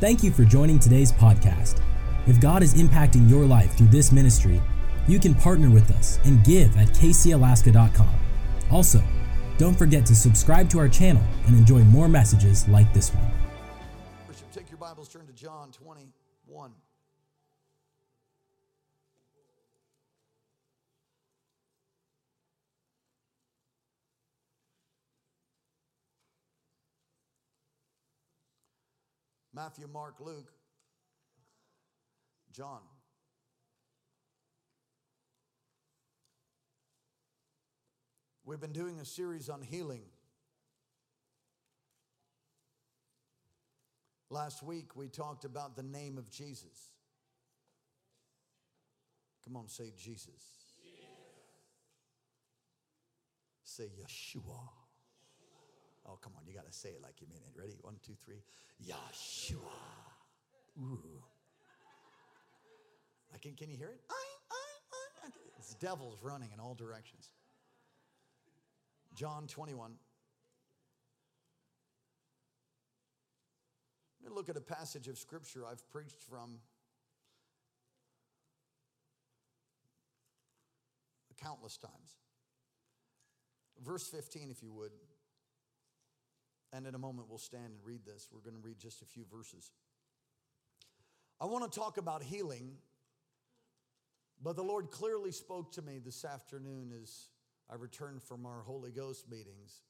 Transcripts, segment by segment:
Thank you for joining today's podcast. If God is impacting your life through this ministry, you can partner with us and give at kcalaska.com. Also, don't forget to subscribe to our channel and enjoy more messages like this one. Take your Bibles, turn to John 21. Matthew, Mark, Luke, John. We've been doing a series on healing. Last week we talked about the name of Jesus. Come on, say Jesus. Say Yeshua. Oh, come on, you got to say it like you mean it. Ready? One, two, three. Yeshua. Ooh. I can, can you hear it? I, I, I. It's devils running in all directions. John 21. Let me look at a passage of scripture I've preached from countless times. Verse 15, if you would. And in a moment, we'll stand and read this. We're going to read just a few verses. I want to talk about healing, but the Lord clearly spoke to me this afternoon as I returned from our Holy Ghost meetings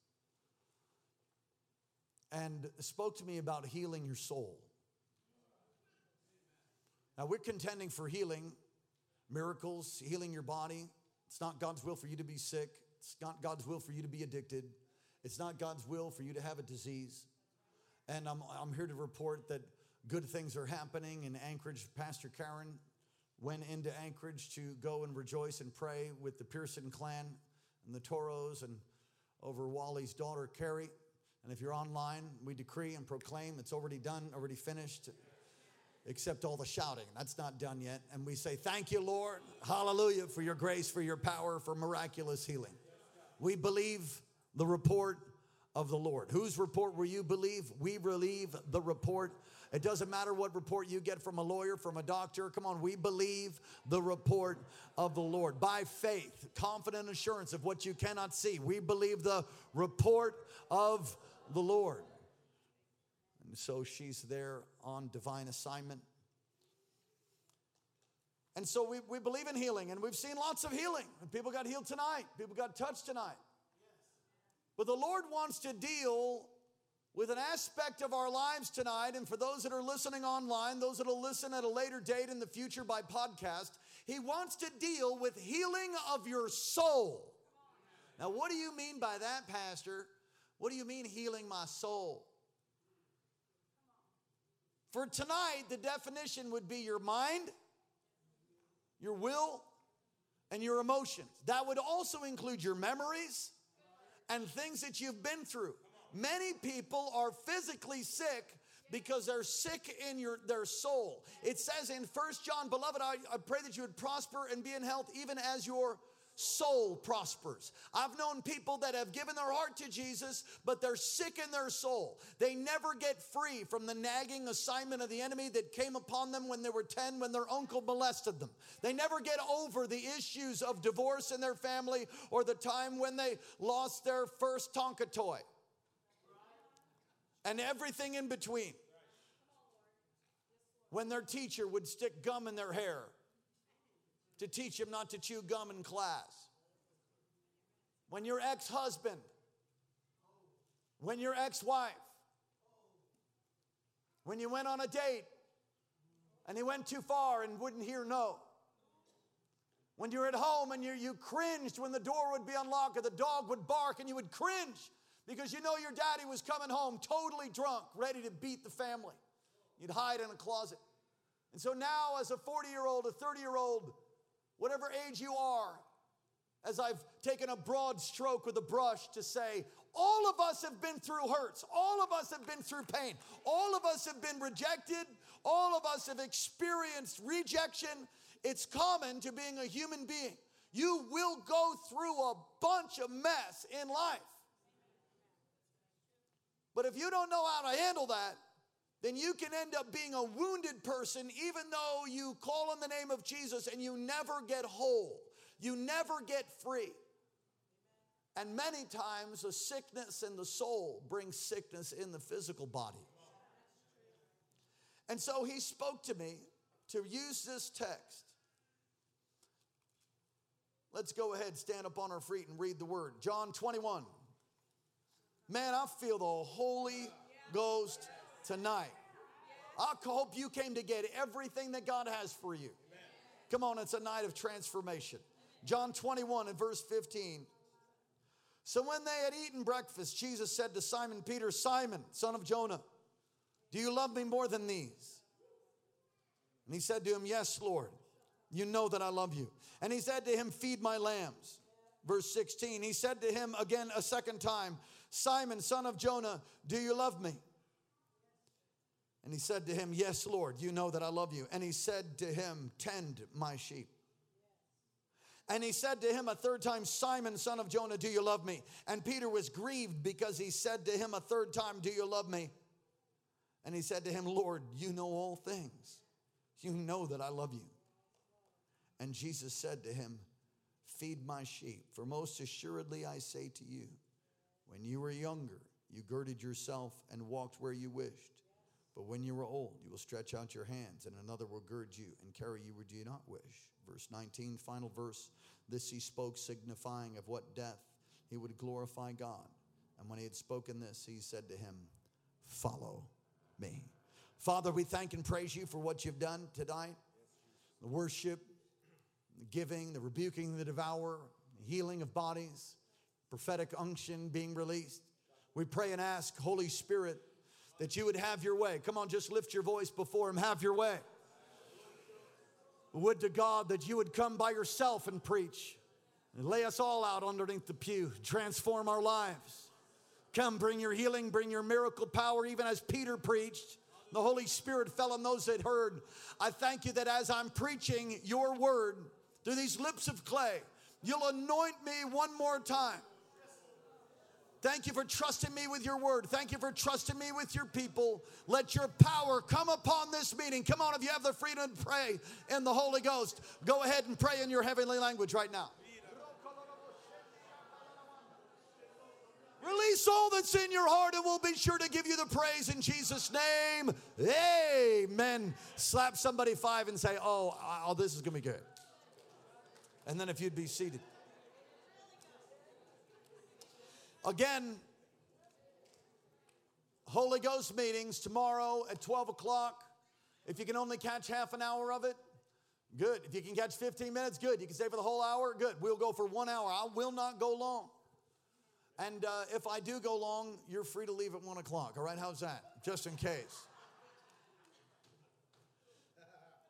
and spoke to me about healing your soul. Now, we're contending for healing, miracles, healing your body. It's not God's will for you to be sick, it's not God's will for you to be addicted, it's not God's will for you to have a disease. And I'm, I'm here to report that good things are happening in Anchorage. Pastor Karen went into Anchorage to go and rejoice and pray with the Pearson clan and the Toros and over Wally's daughter, Carrie. And if you're online, we decree and proclaim it's already done, already finished, except all the shouting. That's not done yet. And we say, Thank you, Lord. Hallelujah for your grace, for your power, for miraculous healing. We believe the report of the Lord. Whose report will you believe? We believe the report. It doesn't matter what report you get from a lawyer, from a doctor. Come on, we believe the report of the Lord. By faith, confident assurance of what you cannot see. We believe the report of the Lord. And so she's there on divine assignment. And so we, we believe in healing, and we've seen lots of healing. People got healed tonight, people got touched tonight. But the Lord wants to deal with an aspect of our lives tonight. And for those that are listening online, those that will listen at a later date in the future by podcast, He wants to deal with healing of your soul. Now, what do you mean by that, Pastor? What do you mean healing my soul? For tonight, the definition would be your mind, your will, and your emotions. That would also include your memories and things that you've been through. Many people are physically sick because they're sick in your their soul. It says in First John, beloved, I, I pray that you would prosper and be in health even as your soul prospers. I've known people that have given their heart to Jesus, but they're sick in their soul. They never get free from the nagging assignment of the enemy that came upon them when they were 10 when their uncle molested them. They never get over the issues of divorce in their family or the time when they lost their first Tonka toy and everything in between. When their teacher would stick gum in their hair to teach him not to chew gum in class. When your ex husband, when your ex wife, when you went on a date and he went too far and wouldn't hear no. When you're at home and you, you cringed when the door would be unlocked or the dog would bark and you would cringe because you know your daddy was coming home totally drunk, ready to beat the family. You'd hide in a closet. And so now, as a 40 year old, a 30 year old, whatever age you are, as I've taken a broad stroke with a brush to say, all of us have been through hurts. All of us have been through pain. All of us have been rejected. All of us have experienced rejection. It's common to being a human being. You will go through a bunch of mess in life. But if you don't know how to handle that, then you can end up being a wounded person even though you call on the name of Jesus and you never get whole. You never get free. And many times, a sickness in the soul brings sickness in the physical body. And so he spoke to me to use this text. Let's go ahead, stand up on our feet, and read the word. John 21. Man, I feel the Holy Ghost tonight. I hope you came to get everything that God has for you. Come on, it's a night of transformation. John 21 and verse 15. So when they had eaten breakfast, Jesus said to Simon Peter, Simon, son of Jonah, do you love me more than these? And he said to him, Yes, Lord, you know that I love you. And he said to him, Feed my lambs. Verse 16, he said to him again a second time, Simon, son of Jonah, do you love me? And he said to him, Yes, Lord, you know that I love you. And he said to him, Tend my sheep. And he said to him a third time, Simon, son of Jonah, do you love me? And Peter was grieved because he said to him a third time, Do you love me? And he said to him, Lord, you know all things. You know that I love you. And Jesus said to him, Feed my sheep. For most assuredly I say to you, when you were younger, you girded yourself and walked where you wished. But when you are old, you will stretch out your hands, and another will gird you and carry you where you do not wish. Verse 19, final verse. This he spoke, signifying of what death he would glorify God. And when he had spoken this, he said to him, Follow me. Father, we thank and praise you for what you've done tonight the worship, the giving, the rebuking the devourer, the healing of bodies, prophetic unction being released. We pray and ask, Holy Spirit, that you would have your way. Come on, just lift your voice before Him. Have your way. Would to God that you would come by yourself and preach and lay us all out underneath the pew, transform our lives. Come, bring your healing, bring your miracle power, even as Peter preached. The Holy Spirit fell on those that heard. I thank you that as I'm preaching your word through these lips of clay, you'll anoint me one more time. Thank you for trusting me with your word. Thank you for trusting me with your people. Let your power come upon this meeting. Come on, if you have the freedom to pray in the Holy Ghost, go ahead and pray in your heavenly language right now. Release all that's in your heart, and we'll be sure to give you the praise in Jesus' name. Amen. Slap somebody five and say, Oh, oh this is going to be good. And then if you'd be seated. Again, Holy Ghost meetings tomorrow at 12 o'clock. If you can only catch half an hour of it, good. If you can catch 15 minutes, good. You can stay for the whole hour, good. We'll go for one hour. I will not go long. And uh, if I do go long, you're free to leave at one o'clock. All right, how's that? Just in case.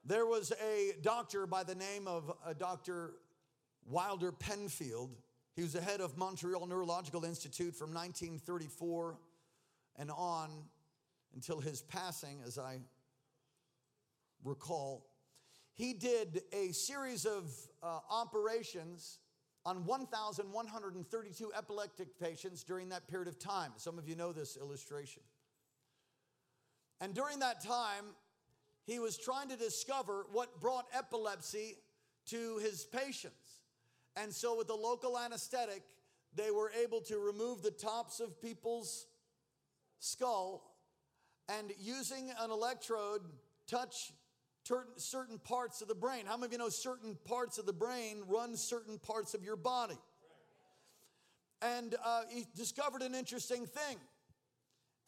There was a doctor by the name of uh, Dr. Wilder Penfield. He was the head of Montreal Neurological Institute from 1934 and on until his passing, as I recall. He did a series of uh, operations on 1,132 epileptic patients during that period of time. Some of you know this illustration. And during that time, he was trying to discover what brought epilepsy to his patients. And so, with the local anesthetic, they were able to remove the tops of people's skull and using an electrode, touch certain parts of the brain. How many of you know certain parts of the brain run certain parts of your body? And uh, he discovered an interesting thing.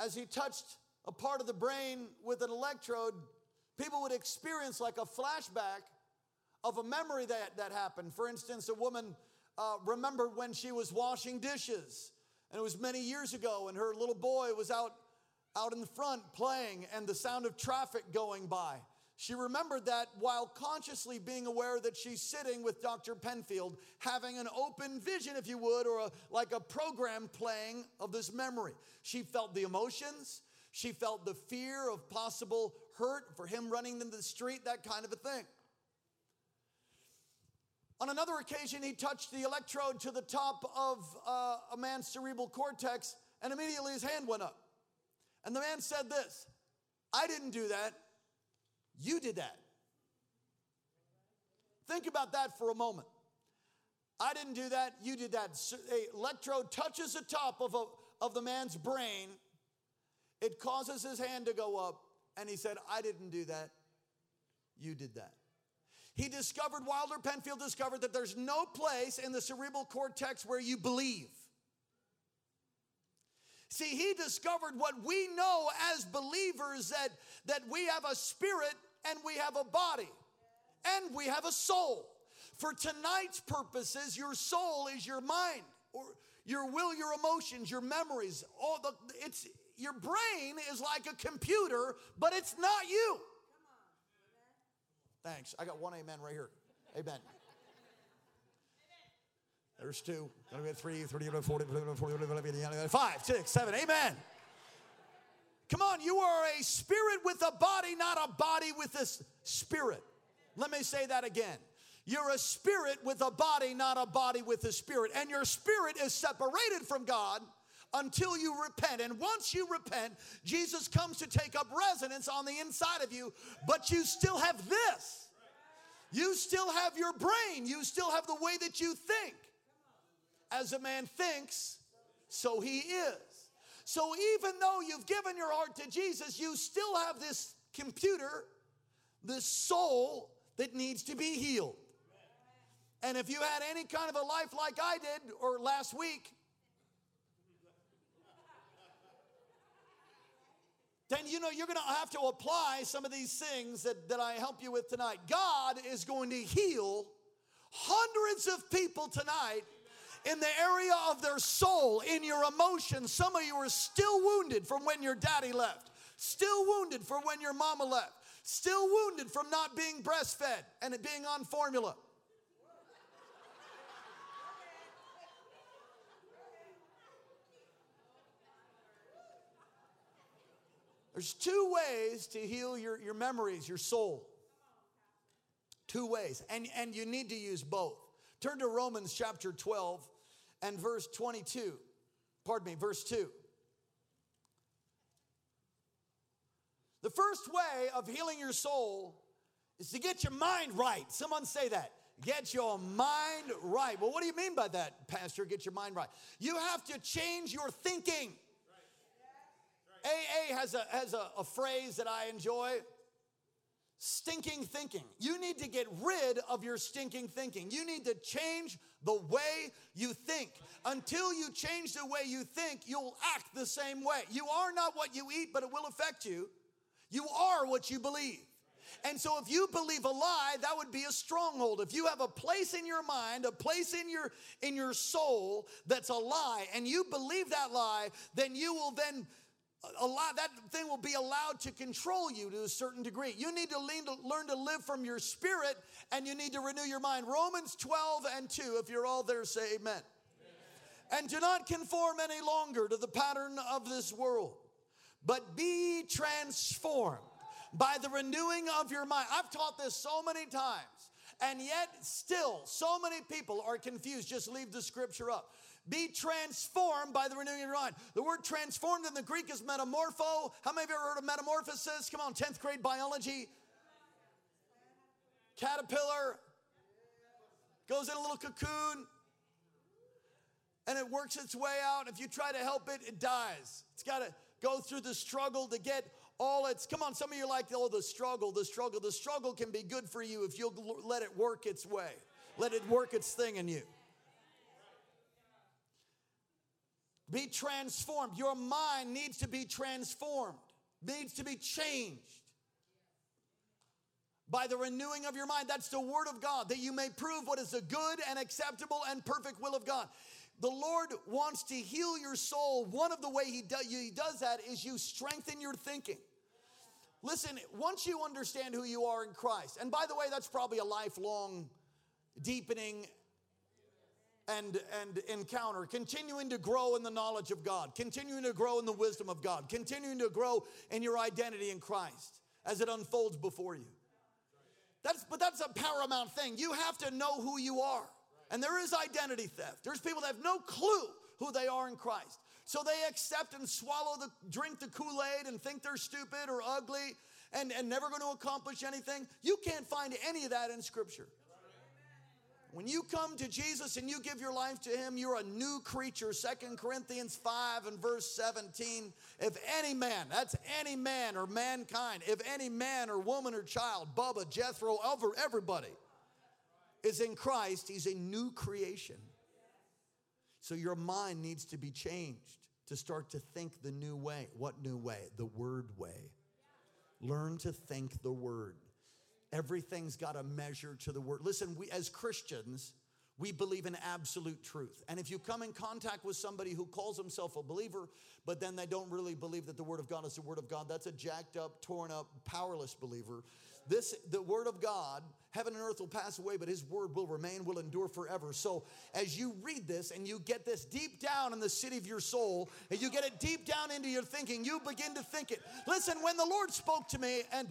As he touched a part of the brain with an electrode, people would experience like a flashback of a memory that, that happened. For instance, a woman uh, remembered when she was washing dishes, and it was many years ago, and her little boy was out, out in the front playing, and the sound of traffic going by. She remembered that while consciously being aware that she's sitting with Dr. Penfield, having an open vision, if you would, or a, like a program playing of this memory. She felt the emotions, she felt the fear of possible hurt for him running into the street, that kind of a thing. On another occasion, he touched the electrode to the top of uh, a man's cerebral cortex, and immediately his hand went up. And the man said this I didn't do that. You did that. Think about that for a moment. I didn't do that. You did that. A electrode touches the top of, a, of the man's brain. It causes his hand to go up. And he said, I didn't do that. You did that. He discovered, Wilder Penfield discovered that there's no place in the cerebral cortex where you believe. See, he discovered what we know as believers that, that we have a spirit and we have a body and we have a soul. For tonight's purposes, your soul is your mind or your will, your emotions, your memories. All the it's your brain is like a computer, but it's not you. Thanks. I got one amen right here. Amen. There's two. Three, 30, 40, 40, five, six, seven. Amen. Come on, you are a spirit with a body, not a body with a spirit. Let me say that again. You're a spirit with a body, not a body with a spirit. And your spirit is separated from God until you repent. And once you repent, Jesus comes to take up residence on the inside of you, but you still have this. You still have your brain. You still have the way that you think. As a man thinks, so he is. So even though you've given your heart to Jesus, you still have this computer, this soul that needs to be healed. And if you had any kind of a life like I did or last week, then you know you're going to have to apply some of these things that, that I help you with tonight. God is going to heal hundreds of people tonight in the area of their soul, in your emotions. Some of you are still wounded from when your daddy left, still wounded from when your mama left, still wounded from not being breastfed and being on formula. There's two ways to heal your, your memories, your soul. Two ways. And, and you need to use both. Turn to Romans chapter 12 and verse 22. Pardon me, verse 2. The first way of healing your soul is to get your mind right. Someone say that. Get your mind right. Well, what do you mean by that, Pastor? Get your mind right. You have to change your thinking. AA has a, has a, a phrase that I enjoy stinking thinking. You need to get rid of your stinking thinking. You need to change the way you think. Until you change the way you think, you'll act the same way. You are not what you eat, but it will affect you. You are what you believe. And so if you believe a lie, that would be a stronghold. If you have a place in your mind, a place in your in your soul that's a lie and you believe that lie, then you will then allow that thing will be allowed to control you to a certain degree. You need to, to learn to live from your spirit and you need to renew your mind. Romans 12 and 2, if you're all there, say amen. amen. And do not conform any longer to the pattern of this world, but be transformed by the renewing of your mind. I've taught this so many times. And yet, still, so many people are confused. Just leave the scripture up. Be transformed by the renewing of your mind. The word transformed in the Greek is metamorpho. How many of you ever heard of metamorphosis? Come on, 10th grade biology. Caterpillar goes in a little cocoon and it works its way out. If you try to help it, it dies. It's got to go through the struggle to get all its. Come on, some of you are like, oh, the struggle, the struggle. The struggle can be good for you if you'll let it work its way, let it work its thing in you. Be transformed. Your mind needs to be transformed, needs to be changed by the renewing of your mind. That's the word of God, that you may prove what is the good and acceptable and perfect will of God. The Lord wants to heal your soul. One of the way he, do, he does that is you strengthen your thinking. Listen, once you understand who you are in Christ, and by the way, that's probably a lifelong deepening and, and encounter, continuing to grow in the knowledge of God, continuing to grow in the wisdom of God, continuing to grow in your identity in Christ as it unfolds before you. That's, but that's a paramount thing. You have to know who you are. And there is identity theft. There's people that have no clue who they are in Christ. So they accept and swallow the drink the Kool-Aid and think they're stupid or ugly and, and never going to accomplish anything. You can't find any of that in Scripture. When you come to Jesus and you give your life to him, you're a new creature. Second Corinthians 5 and verse 17. If any man, that's any man or mankind, if any man or woman or child, Bubba, Jethro, over everybody is in Christ, he's a new creation. So your mind needs to be changed to start to think the new way. What new way? The word way. Learn to think the word. Everything's got a measure to the word. Listen, we as Christians, we believe in absolute truth. And if you come in contact with somebody who calls himself a believer, but then they don't really believe that the word of God is the word of God, that's a jacked up, torn up, powerless believer. This the word of God, heaven and earth will pass away, but his word will remain, will endure forever. So as you read this and you get this deep down in the city of your soul, and you get it deep down into your thinking, you begin to think it. Listen, when the Lord spoke to me and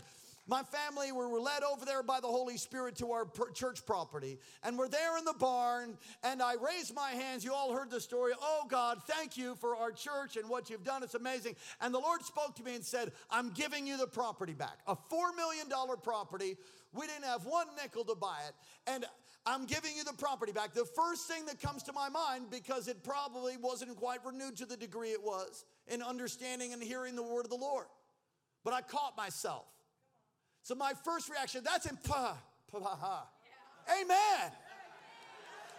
my family we were led over there by the Holy Spirit to our church property, and we're there in the barn. And I raised my hands. You all heard the story. Oh God, thank you for our church and what you've done. It's amazing. And the Lord spoke to me and said, I'm giving you the property back. A $4 million property. We didn't have one nickel to buy it. And I'm giving you the property back. The first thing that comes to my mind, because it probably wasn't quite renewed to the degree it was in understanding and hearing the word of the Lord. But I caught myself. So my first reaction, that's in pa, pa, pa, pa. Amen.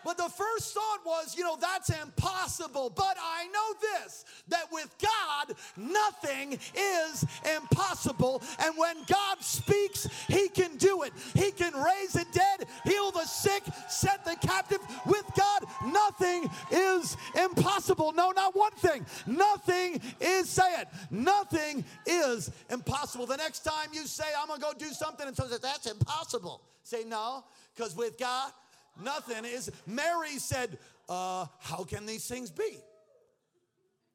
But the first thought was, you know, that's impossible. But I know this that with God, nothing is impossible. And when God speaks, He can do it. He can raise the dead, heal the sick, set the captive. With God, nothing is impossible. No, not one thing. Nothing is, say it, nothing is impossible. The next time you say, I'm going to go do something, and someone says, that's impossible. Say, no, because with God, Nothing is. Mary said, uh, How can these things be?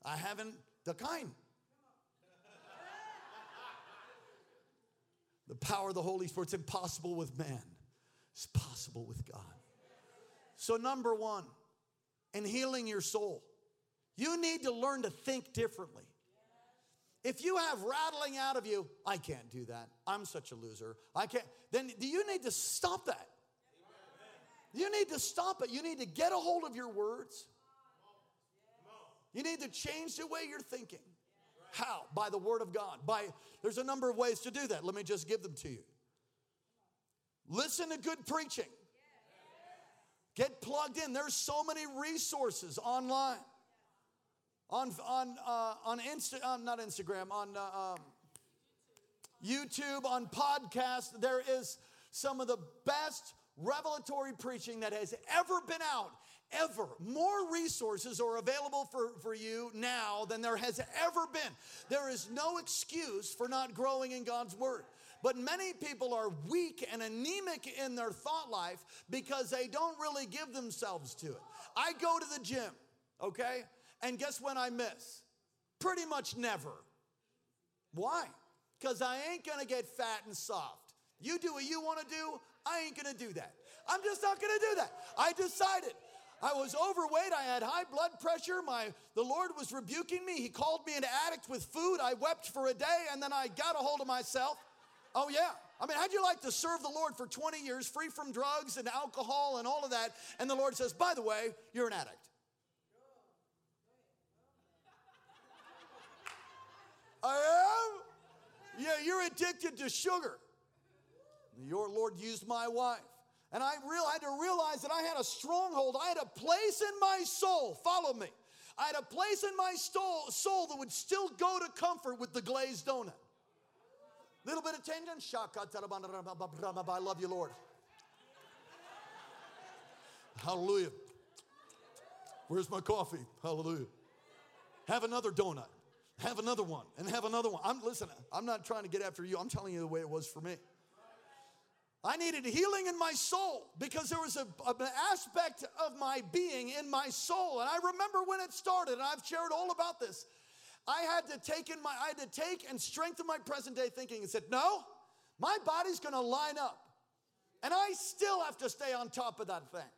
I haven't the kind. The power of the Holy Spirit, it's impossible with man, it's possible with God. So, number one, in healing your soul, you need to learn to think differently. If you have rattling out of you, I can't do that. I'm such a loser. I can't. Then do you need to stop that? You need to stop it. You need to get a hold of your words. You need to change the way you're thinking. How? By the word of God. By there's a number of ways to do that. Let me just give them to you. Listen to good preaching. Get plugged in. There's so many resources online. On on uh, on Insta, uh, not Instagram, on uh, um, YouTube, on podcast. There is some of the best revelatory preaching that has ever been out ever. More resources are available for, for you now than there has ever been. There is no excuse for not growing in God's Word. But many people are weak and anemic in their thought life because they don't really give themselves to it. I go to the gym, okay? And guess when I miss? Pretty much never. Why? Because I ain't gonna get fat and soft. You do what you wanna do, I ain't gonna do that. I'm just not gonna do that. I decided. I was overweight. I had high blood pressure. My the Lord was rebuking me. He called me an addict with food. I wept for a day, and then I got a hold of myself. Oh yeah. I mean, how'd you like to serve the Lord for 20 years, free from drugs and alcohol and all of that? And the Lord says, by the way, you're an addict. I am? Yeah, you're addicted to sugar. Your Lord used my wife. And I real, had to realize that I had a stronghold. I had a place in my soul. Follow me. I had a place in my soul, soul that would still go to comfort with the glazed donut. Little bit of tension. I love you, Lord. Hallelujah. Where's my coffee? Hallelujah. Have another donut. Have another one and have another one. I'm listen, I'm not trying to get after you. I'm telling you the way it was for me. I needed healing in my soul because there was a, an aspect of my being in my soul. And I remember when it started, and I've shared all about this. I had to take in my, I had to take and strengthen my present day thinking and said, no, my body's gonna line up. And I still have to stay on top of that thing.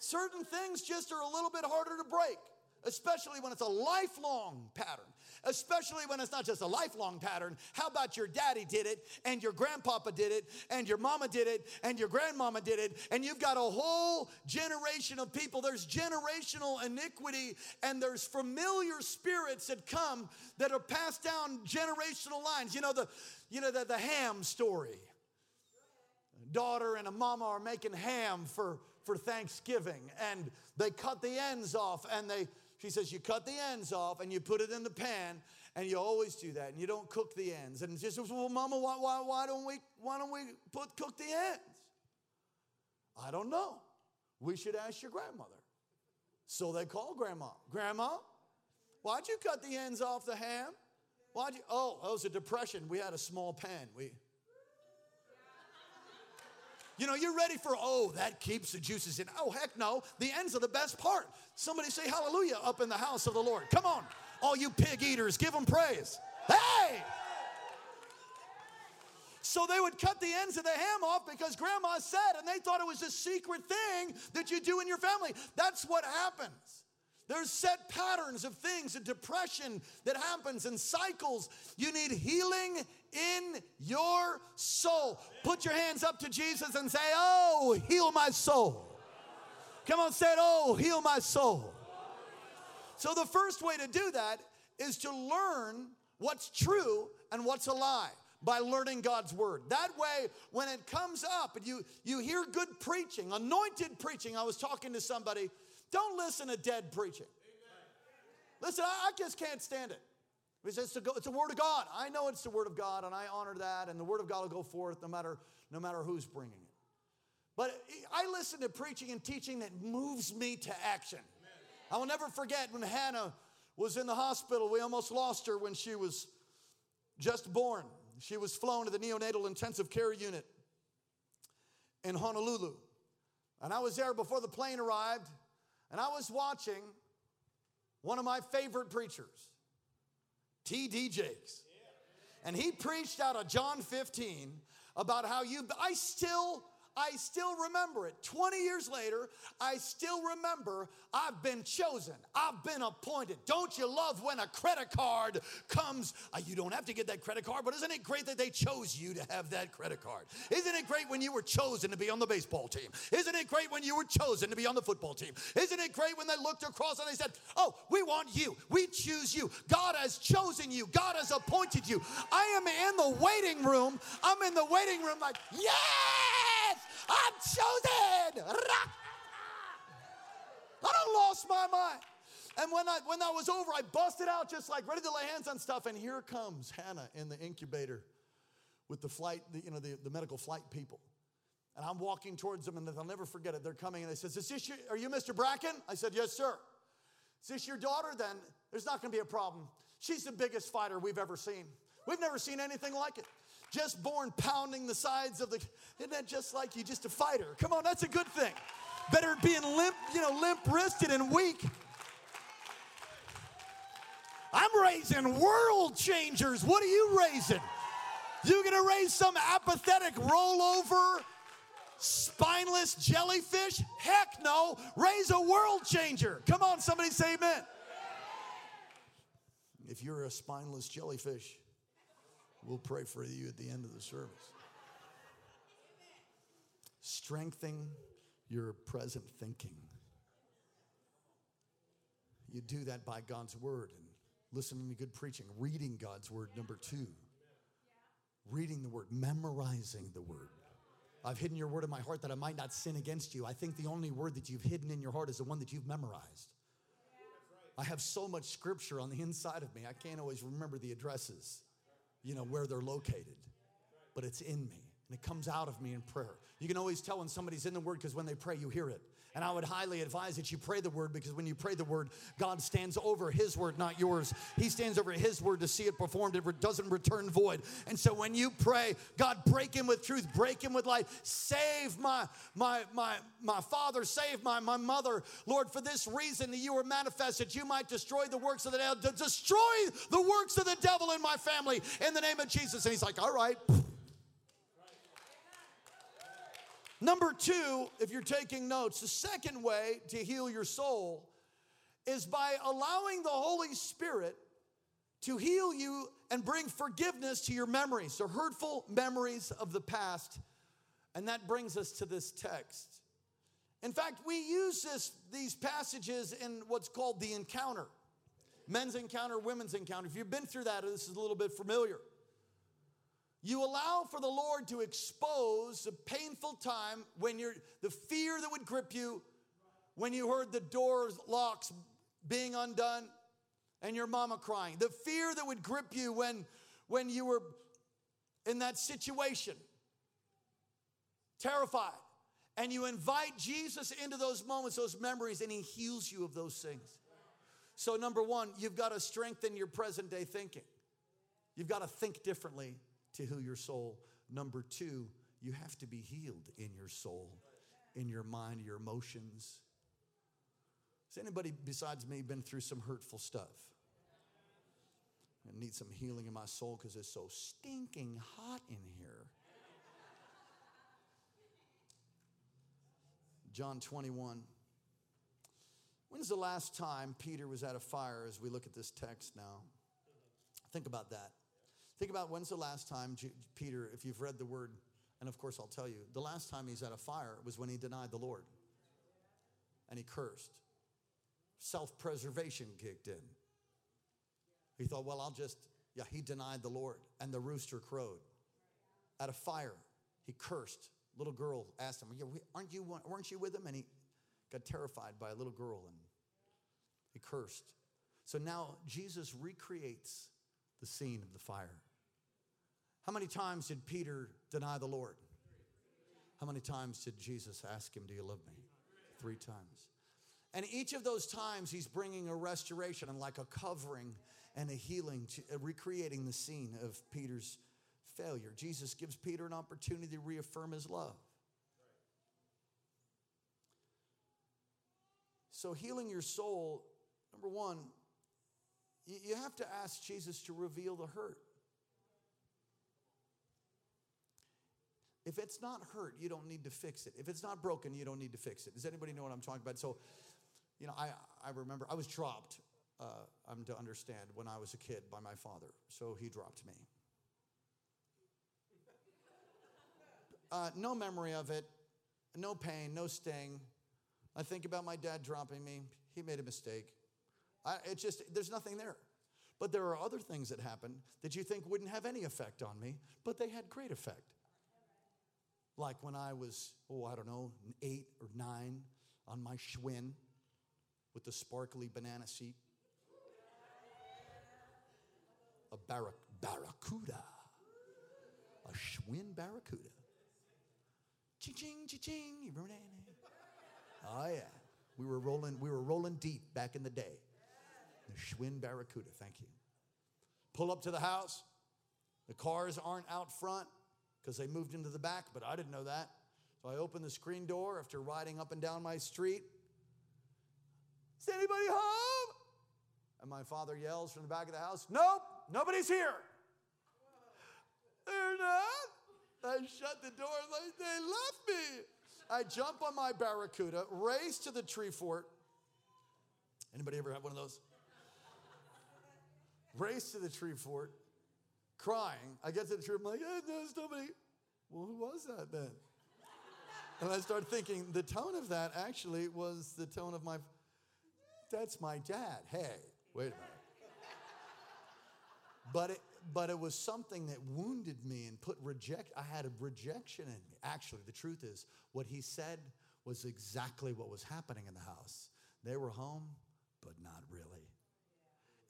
Certain things just are a little bit harder to break. Especially when it's a lifelong pattern, especially when it's not just a lifelong pattern. How about your daddy did it, and your grandpapa did it, and your mama did it, and your grandmama did it, and you've got a whole generation of people. There's generational iniquity, and there's familiar spirits that come that are passed down generational lines. You know the, you know the, the ham story. Daughter and a mama are making ham for for Thanksgiving, and they cut the ends off, and they she says, You cut the ends off and you put it in the pan, and you always do that, and you don't cook the ends. And she says, Well, Mama, why, why, why, don't, we, why don't we put, cook the ends? I don't know. We should ask your grandmother. So they call grandma. Grandma, why'd you cut the ends off the ham? Why'd you? Oh, it was a depression. We had a small pan. We, you know, you're ready for, oh, that keeps the juices in. Oh, heck no. The ends are the best part. Somebody say hallelujah up in the house of the Lord. Come on. All you pig eaters, give them praise. Hey! So they would cut the ends of the ham off because grandma said, and they thought it was a secret thing that you do in your family. That's what happens. There's set patterns of things, a depression that happens and cycles. You need healing in your soul. Put your hands up to Jesus and say, Oh, heal my soul. Come on, say it, Oh, heal my soul. So, the first way to do that is to learn what's true and what's a lie by learning God's word. That way, when it comes up and you, you hear good preaching, anointed preaching, I was talking to somebody don't listen to dead preaching. Listen, I, just can't stand it. It's, a, it's a word of God. I know it's the word of God, and I honor that, and the word of God will go forth no matter, no matter who's bringing it. But I listen to preaching and teaching that moves me to action. I will never forget when Hannah was in the hospital. We almost lost her when she was just born. She was flown to the neonatal intensive care unit in Honolulu. And I was there before the plane arrived. And I was watching one of my favorite preachers, T.D. Jakes. And he preached out of John 15 about how you, I still I still remember it. 20 years later, I still remember I've been chosen. I've been appointed. Don't you love when a credit card comes? Uh, you don't have to get that credit card, but isn't it great that they chose you to have that credit card? Isn't it great when you were chosen to be on the baseball team? Isn't it great when you were chosen to be on the football team? Isn't it great when they looked across and they said, Oh, we want you. We choose you. God has chosen you. God has appointed you. I am in the waiting room. I'm in the waiting room like, Yes! I'm chosen. I don't lost my mind. And when I when that was over, I busted out just like ready to lay hands on stuff. And here comes Hannah in the incubator with the flight, the, you know, the, the medical flight people. And I'm walking towards them, and I'll never forget it. They're coming, and they says, "Is this your, are you Mr. Bracken?" I said, "Yes, sir." Is this your daughter? Then there's not going to be a problem. She's the biggest fighter we've ever seen. We've never seen anything like it just born pounding the sides of the. Isn't that just like you, just a fighter? Come on, that's a good thing. Better being limp, you know, limp wristed and weak. I'm raising world changers. What are you raising? You gonna raise some apathetic rollover, spineless jellyfish? Heck no. Raise a world changer. Come on, somebody say amen. If you're a spineless jellyfish, We'll pray for you at the end of the service. Strengthen your present thinking. You do that by God's word and listening to good preaching, reading God's word, number two. Reading the word, memorizing the word. I've hidden your word in my heart that I might not sin against you. I think the only word that you've hidden in your heart is the one that you've memorized. I have so much scripture on the inside of me, I can't always remember the addresses you know, where they're located, but it's in me and it comes out of me in prayer. You can always tell when somebody's in the Word because when they pray, you hear it. And I would highly advise that you pray the word because when you pray the word, God stands over his word, not yours. He stands over his word to see it performed. It doesn't return void. And so when you pray, God, break him with truth, break him with light, save my my my my father, save my my mother. Lord, for this reason that you were manifested, you might destroy the works of the devil, destroy the works of the devil in my family in the name of Jesus. And he's like, all right. Number two, if you're taking notes, the second way to heal your soul is by allowing the Holy Spirit to heal you and bring forgiveness to your memories, so hurtful memories of the past. And that brings us to this text. In fact, we use this, these passages in what's called the encounter men's encounter, women's encounter. If you've been through that, this is a little bit familiar. You allow for the Lord to expose the painful time when you're, the fear that would grip you when you heard the doors, locks being undone and your mama crying, the fear that would grip you when, when you were in that situation, terrified. And you invite Jesus into those moments, those memories, and He heals you of those things. So, number one, you've got to strengthen your present day thinking. You've got to think differently to heal your soul. Number two, you have to be healed in your soul, in your mind, your emotions. Has anybody besides me been through some hurtful stuff? I need some healing in my soul because it's so stinking hot in here. John 21. When's the last time Peter was at a fire as we look at this text now? Think about that. Think about when's the last time Peter, if you've read the word, and of course I'll tell you, the last time he's at a fire was when he denied the Lord and he cursed. Self preservation kicked in. He thought, well, I'll just, yeah, he denied the Lord and the rooster crowed. At a fire, he cursed. Little girl asked him, aren't you, weren't you with him? And he got terrified by a little girl and he cursed. So now Jesus recreates the scene of the fire. How many times did Peter deny the Lord? How many times did Jesus ask him, Do you love me? Three times. And each of those times, he's bringing a restoration and like a covering and a healing, uh, recreating the scene of Peter's failure. Jesus gives Peter an opportunity to reaffirm his love. So, healing your soul, number one, you have to ask Jesus to reveal the hurt. If it's not hurt, you don't need to fix it. If it's not broken, you don't need to fix it. Does anybody know what I'm talking about? So, you know, I, I remember I was dropped, uh, I'm to understand, when I was a kid by my father. So he dropped me. Uh, no memory of it, no pain, no sting. I think about my dad dropping me. He made a mistake. I, it just, there's nothing there. But there are other things that happened that you think wouldn't have any effect on me, but they had great effect. Like when I was, oh, I don't know, eight or nine on my Schwinn with the sparkly banana seat. A barrac- barracuda. A Schwinn barracuda. Ching ching ching ching. Oh yeah. We were rolling, we were rolling deep back in the day. The Schwinn Barracuda, thank you. Pull up to the house. The cars aren't out front because they moved into the back, but I didn't know that. So I open the screen door after riding up and down my street. Is anybody home? And my father yells from the back of the house, Nope, nobody's here. They're not. I shut the door like they left me. I jump on my Barracuda, race to the tree fort. Anybody ever have one of those? race to the tree fort, crying. I get to the tree, I'm like, hey, there's nobody. Well, who was that then? and I start thinking the tone of that actually was the tone of my that's my dad. Hey, wait a minute. But it, but it was something that wounded me and put reject. I had a rejection in me. Actually, the truth is, what he said was exactly what was happening in the house. They were home, but not really.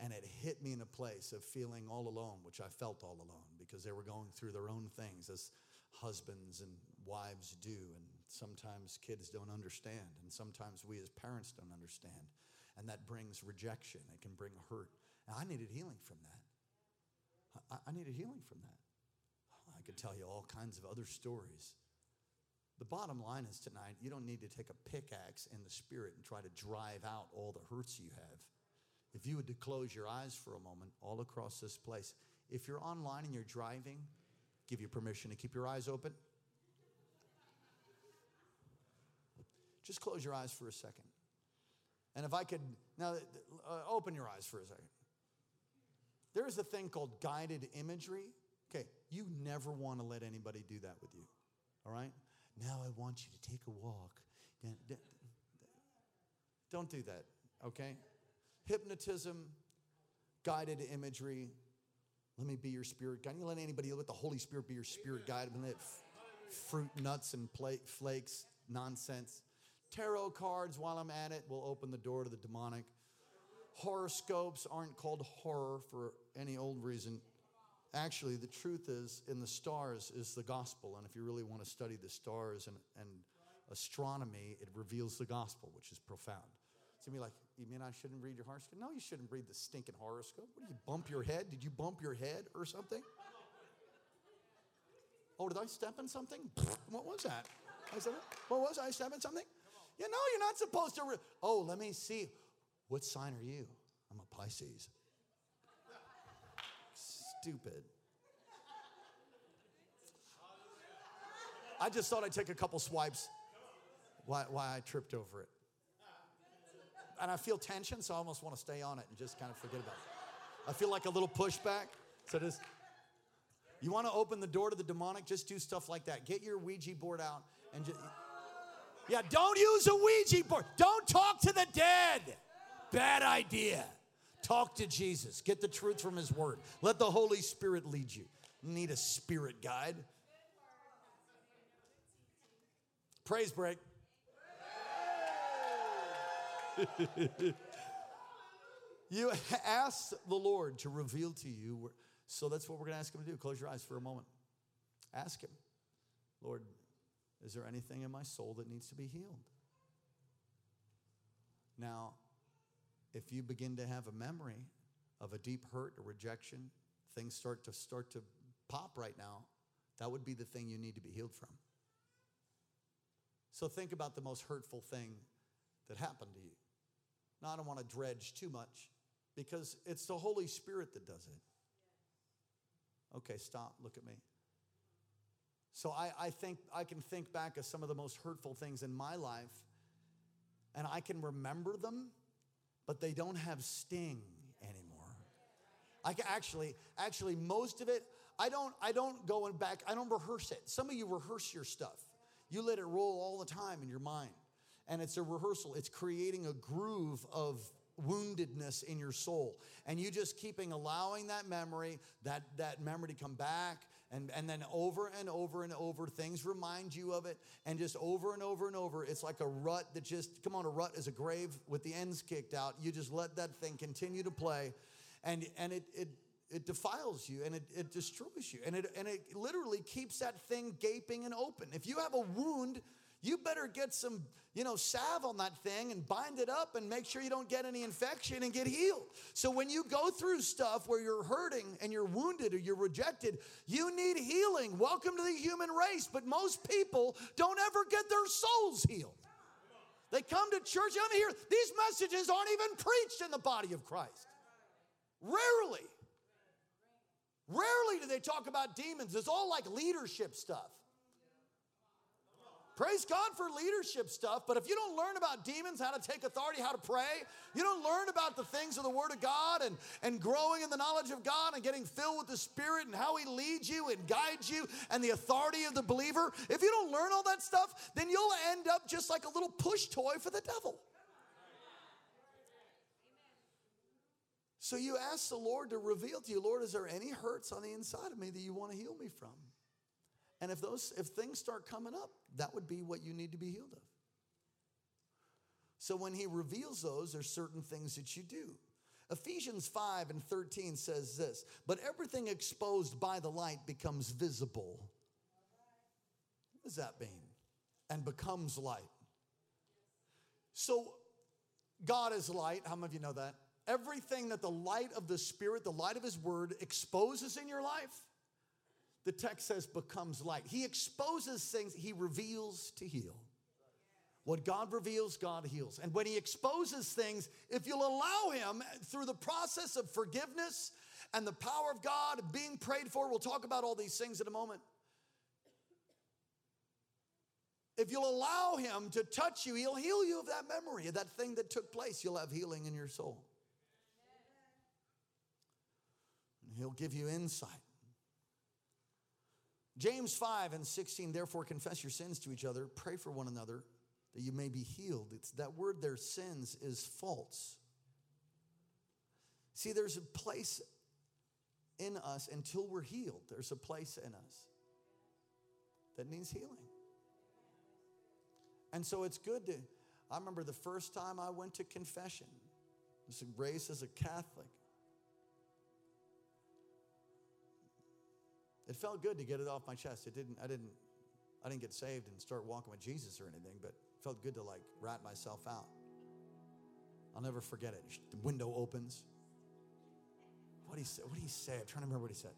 And it hit me in a place of feeling all alone, which I felt all alone because they were going through their own things as husbands and wives do. And sometimes kids don't understand, and sometimes we as parents don't understand and that brings rejection. It can bring hurt. And I needed healing from that. I, I needed healing from that. I could tell you all kinds of other stories. The bottom line is tonight, you don't need to take a pickaxe in the spirit and try to drive out all the hurts you have. If you would to close your eyes for a moment all across this place, if you're online and you're driving, give you permission to keep your eyes open. Just close your eyes for a second. And if I could, now uh, open your eyes for a second. There is a thing called guided imagery. Okay, you never want to let anybody do that with you. All right? Now I want you to take a walk. Don't do that, okay? Hypnotism, guided imagery. Let me be your spirit guide. You let anybody let the Holy Spirit be your spirit guide. And let fruit, nuts, and flakes nonsense. Tarot cards, while I'm at it, will open the door to the demonic. Horoscopes aren't called horror for any old reason. Actually, the truth is, in the stars is the gospel. And if you really want to study the stars and, and astronomy, it reveals the gospel, which is profound. So you be like, you mean I shouldn't read your horoscope? No, you shouldn't read the stinking horoscope. What did you bump your head? Did you bump your head or something? Oh, did I step in something? What was that? I said, what was I step in something? You know, you're not supposed to. Re- oh, let me see. What sign are you? I'm a Pisces. Stupid. I just thought I'd take a couple swipes. Why, why I tripped over it. And I feel tension, so I almost want to stay on it and just kind of forget about it. I feel like a little pushback. So just, you want to open the door to the demonic? Just do stuff like that. Get your Ouija board out and just, yeah, don't use a Ouija board. Don't talk to the dead. Bad idea. Talk to Jesus. Get the truth from his word. Let the Holy Spirit lead you. you need a spirit guide. Praise break. you ask the Lord to reveal to you. So that's what we're going to ask him to do. Close your eyes for a moment. Ask him, Lord, is there anything in my soul that needs to be healed? Now, if you begin to have a memory of a deep hurt or rejection, things start to start to pop right now, that would be the thing you need to be healed from. So think about the most hurtful thing that happened to you. Now, I don't want to dredge too much because it's the Holy Spirit that does it. Okay, stop, look at me. So I, I think I can think back of some of the most hurtful things in my life, and I can remember them, but they don't have sting anymore. I can actually, actually, most of it, I don't, I don't go and back, I don't rehearse it. Some of you rehearse your stuff. You let it roll all the time in your mind. And it's a rehearsal. It's creating a groove of woundedness in your soul and you just keeping allowing that memory that that memory to come back and, and then over and over and over, things remind you of it. And just over and over and over, it's like a rut that just, come on, a rut is a grave with the ends kicked out. You just let that thing continue to play. And, and it, it, it defiles you and it, it destroys you. And it, and it literally keeps that thing gaping and open. If you have a wound, you better get some, you know, salve on that thing and bind it up and make sure you don't get any infection and get healed. So when you go through stuff where you're hurting and you're wounded or you're rejected, you need healing. Welcome to the human race. But most people don't ever get their souls healed. They come to church, I'm here. These messages aren't even preached in the body of Christ. Rarely. Rarely do they talk about demons. It's all like leadership stuff. Praise God for leadership stuff, but if you don't learn about demons, how to take authority, how to pray, you don't learn about the things of the Word of God and, and growing in the knowledge of God and getting filled with the Spirit and how He leads you and guides you and the authority of the believer, if you don't learn all that stuff, then you'll end up just like a little push toy for the devil. So you ask the Lord to reveal to you, Lord, is there any hurts on the inside of me that you want to heal me from? And if those if things start coming up, that would be what you need to be healed of. So when he reveals those, there's certain things that you do. Ephesians 5 and 13 says this, but everything exposed by the light becomes visible. What does that mean? And becomes light. So God is light. How many of you know that? Everything that the light of the Spirit, the light of His Word exposes in your life, the text says becomes light. He exposes things, he reveals to heal. What God reveals, God heals. And when he exposes things, if you'll allow him through the process of forgiveness and the power of God being prayed for, we'll talk about all these things in a moment. if you'll allow Him to touch you, He'll heal you of that memory, of that thing that took place. You'll have healing in your soul. And He'll give you insight. James 5 and 16, therefore confess your sins to each other, pray for one another that you may be healed. It's that word their sins is false. See, there's a place in us until we're healed. There's a place in us that needs healing. And so it's good to, I remember the first time I went to confession, I was raised as a Catholic. It felt good to get it off my chest. It didn't, I didn't, I didn't get saved and start walking with Jesus or anything, but it felt good to like rat myself out. I'll never forget it. The window opens. What he said, what did he say? I'm trying to remember what he said.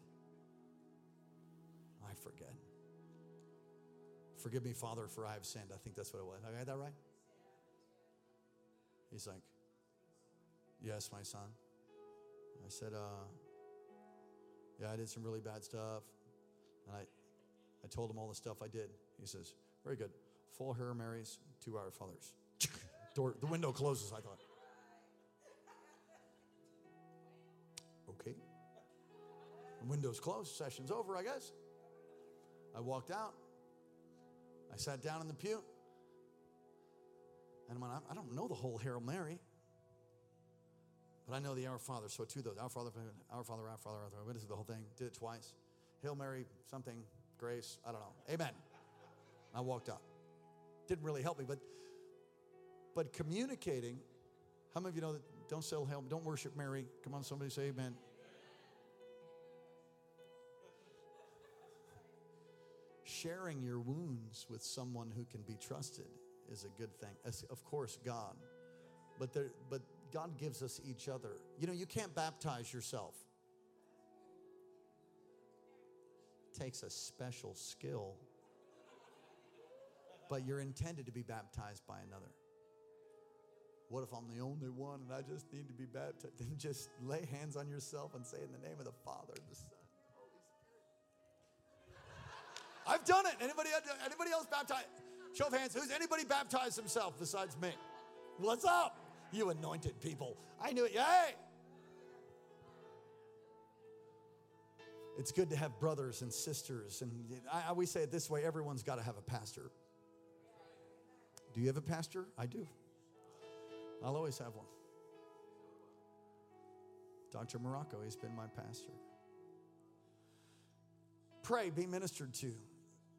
I forget. Forgive me, Father, for I have sinned. I think that's what it was. I got that right? He's like, Yes, my son. I said, uh, Yeah, I did some really bad stuff. And I, I told him all the stuff I did. He says, Very good. Full Hail Marys, two Our Fathers. Door, the window closes, I thought. Okay. The window's closed, session's over, I guess. I walked out. I sat down in the pew. And I, I don't know the whole Hail Mary, but I know the Our Father. So two of those Our Father, Our Father, Our Father, Our Father. What is it, the whole thing? Did it twice. Hail Mary, something, grace, I don't know. Amen. I walked out. Didn't really help me, but but communicating. How many of you know that don't sell Hail, don't worship Mary? Come on, somebody say amen. sharing your wounds with someone who can be trusted is a good thing. Of course, God. But, there, but God gives us each other. You know, you can't baptize yourself. Takes a special skill. But you're intended to be baptized by another. What if I'm the only one and I just need to be baptized? Then just lay hands on yourself and say, In the name of the Father, the Son, I've done it. Anybody, anybody else baptized? Show of hands. Who's anybody baptized himself besides me? What's up? You anointed people. I knew it. Yay! It's good to have brothers and sisters. And I always say it this way everyone's got to have a pastor. Do you have a pastor? I do. I'll always have one. Dr. Morocco, he's been my pastor. Pray, be ministered to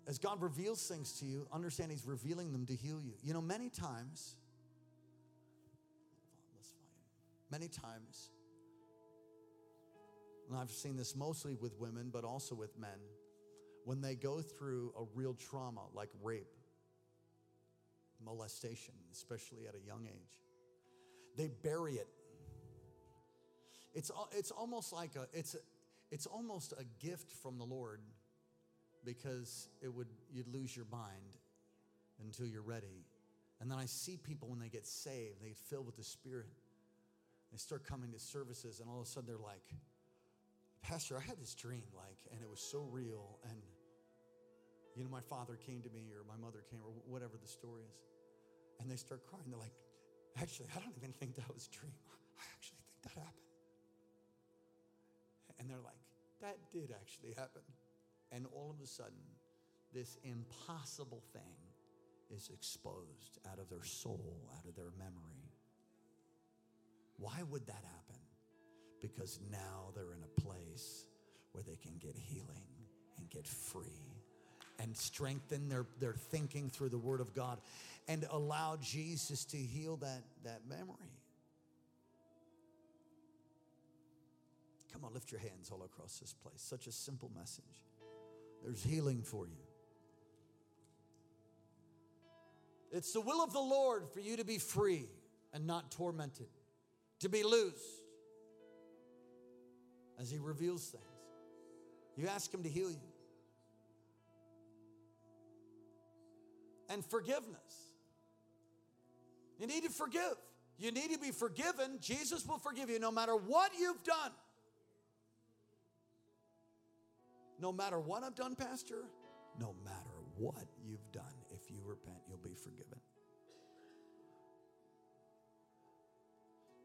as God reveals things to you, understand He's revealing them to heal you. You know, many times, many times, and I've seen this mostly with women, but also with men, when they go through a real trauma like rape, molestation, especially at a young age, they bury it. It's, it's almost like a, it's, a, it's almost a gift from the Lord because it would you'd lose your mind until you're ready. And then I see people when they get saved, they get filled with the Spirit. They start coming to services, and all of a sudden they're like, Pastor, I had this dream, like, and it was so real. And you know, my father came to me, or my mother came, or whatever the story is. And they start crying. They're like, actually, I don't even think that was a dream. I actually think that happened. And they're like, that did actually happen. And all of a sudden, this impossible thing is exposed out of their soul, out of their memory. Why would that happen? Because now they're in a place where they can get healing and get free and strengthen their, their thinking through the Word of God and allow Jesus to heal that, that memory. Come on, lift your hands all across this place. Such a simple message. There's healing for you. It's the will of the Lord for you to be free and not tormented, to be loosed as He reveals things. You ask Him to heal you. And forgiveness. You need to forgive. You need to be forgiven. Jesus will forgive you no matter what you've done. No matter what I've done, Pastor, no matter what you've done, if you repent, you'll be forgiven.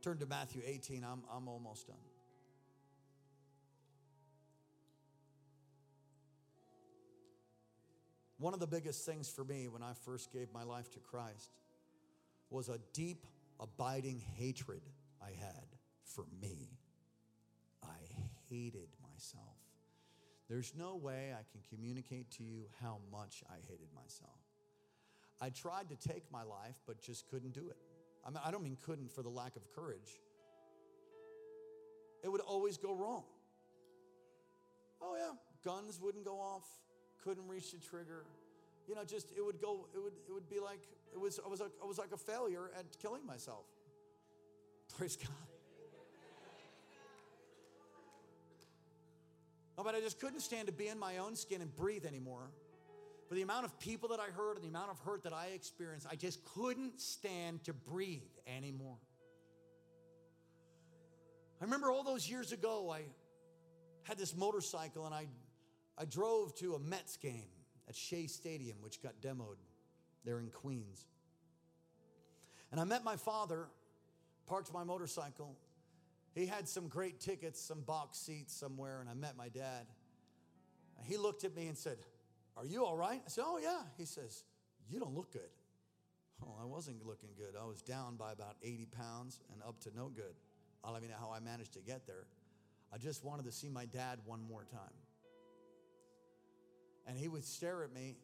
Turn to Matthew 18. I'm, I'm almost done. One of the biggest things for me when I first gave my life to Christ was a deep, abiding hatred I had for me. I hated myself. There's no way I can communicate to you how much I hated myself. I tried to take my life, but just couldn't do it. I, mean, I don't mean couldn't for the lack of courage. It would always go wrong. Oh, yeah, guns wouldn't go off, couldn't reach the trigger. You know, just it would go, it would, it would be like, it was, I was like, I was like a failure at killing myself. Praise God. Oh, but I just couldn't stand to be in my own skin and breathe anymore. For the amount of people that I heard and the amount of hurt that I experienced, I just couldn't stand to breathe anymore. I remember all those years ago, I had this motorcycle and I, I drove to a Mets game at Shea Stadium, which got demoed there in Queens. And I met my father, parked my motorcycle. He had some great tickets, some box seats somewhere, and I met my dad. He looked at me and said, Are you all right? I said, Oh, yeah. He says, You don't look good. Oh, I wasn't looking good. I was down by about 80 pounds and up to no good. I'll let you know how I managed to get there. I just wanted to see my dad one more time. And he would stare at me,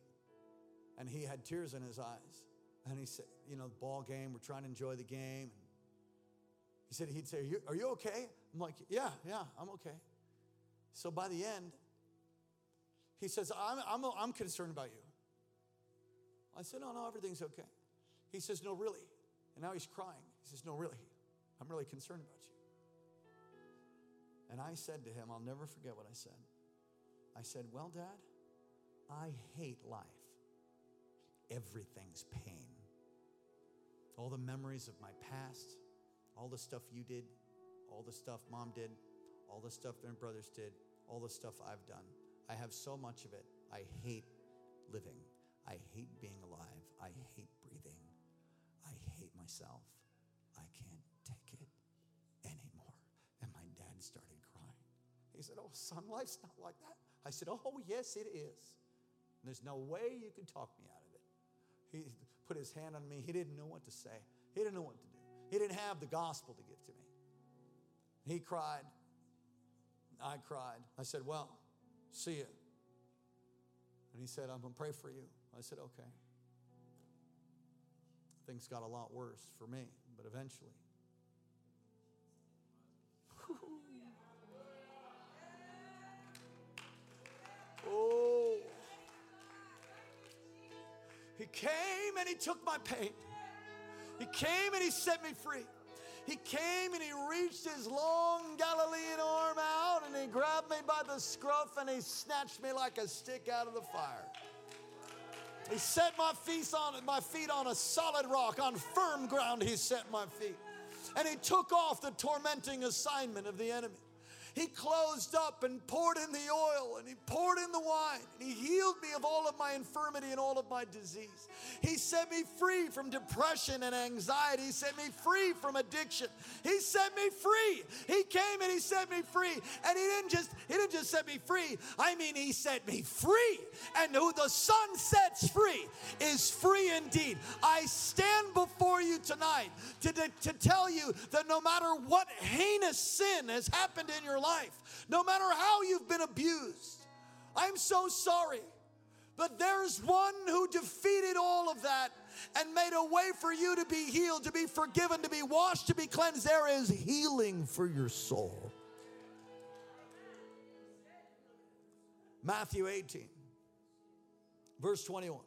and he had tears in his eyes. And he said, You know, the ball game, we're trying to enjoy the game. And He said, He'd say, Are you, are you okay? I'm like, Yeah, yeah, I'm okay. So by the end, he says, I'm, I'm, I'm concerned about you. I said, No, no, everything's okay. He says, No, really. And now he's crying. He says, No, really. I'm really concerned about you. And I said to him, I'll never forget what I said. I said, Well, Dad, I hate life. Everything's pain. All the memories of my past, all the stuff you did, all the stuff mom did, all the stuff my brothers did, all the stuff I've done. I have so much of it. I hate living. I hate being alive. I hate breathing. I hate myself. I can't take it anymore. And my dad started crying. He said, Oh, son, life's not like that. I said, Oh, yes, it is. There's no way you can talk me out of it. He put his hand on me. He didn't know what to say, he didn't know what to do. He didn't have the gospel to give to me. He cried. I cried. I said, Well, see you. And he said, I'm going to pray for you. I said, Okay. Things got a lot worse for me, but eventually. oh. He came and he took my pain. He came and he set me free. He came and he reached his long Galilean arm out and he grabbed me by the scruff and he snatched me like a stick out of the fire. He set my feet on my feet on a solid rock, on firm ground. He set my feet, and he took off the tormenting assignment of the enemy. He closed up and poured in the oil and he poured in the wine and he healed me of all of my infirmity and all of my disease. He set me free from depression and anxiety. He set me free from addiction. He set me free. He came and he set me free. And he didn't just he didn't just set me free. I mean he set me free. And who the Son sets free is free indeed. I stand before you tonight to, to, to tell you that no matter what heinous sin has happened in your life, life, no matter how you've been abused. I'm so sorry. But there's one who defeated all of that and made a way for you to be healed, to be forgiven, to be washed, to be cleansed. There is healing for your soul. Matthew 18, verse 21.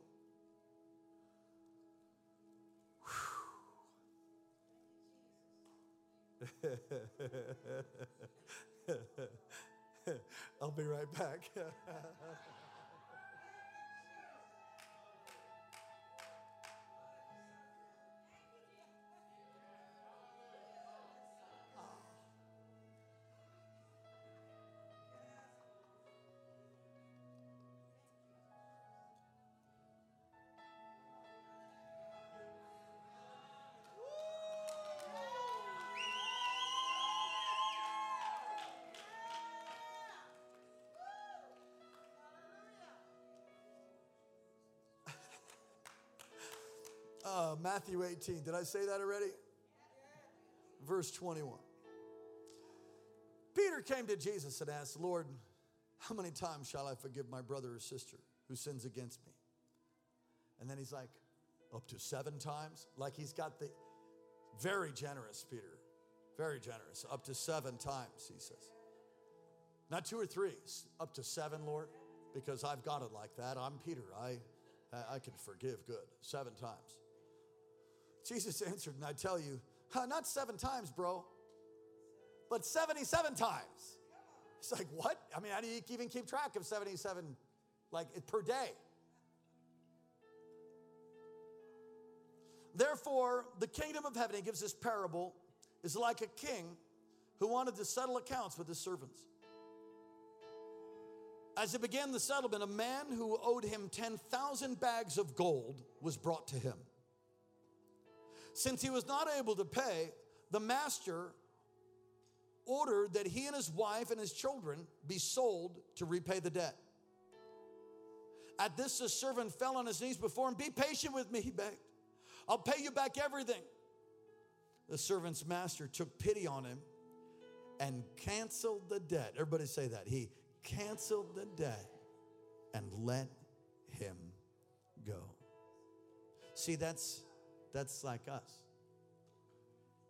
I'll be right back. Uh, Matthew 18. Did I say that already? Verse 21. Peter came to Jesus and asked, Lord, how many times shall I forgive my brother or sister who sins against me? And then he's like, up to seven times? Like he's got the very generous, Peter. Very generous. Up to seven times, he says. Not two or three, up to seven, Lord, because I've got it like that. I'm Peter. I, I can forgive good. Seven times. Jesus answered, and I tell you, not seven times, bro, but 77 times. It's like, what? I mean, how do you even keep track of 77 like per day? Therefore, the kingdom of heaven, he gives this parable, is like a king who wanted to settle accounts with his servants. As he began the settlement, a man who owed him 10,000 bags of gold was brought to him. Since he was not able to pay, the master ordered that he and his wife and his children be sold to repay the debt. At this, the servant fell on his knees before him. Be patient with me, he begged. I'll pay you back everything. The servant's master took pity on him and canceled the debt. Everybody say that. He canceled the debt and let him go. See, that's that's like us.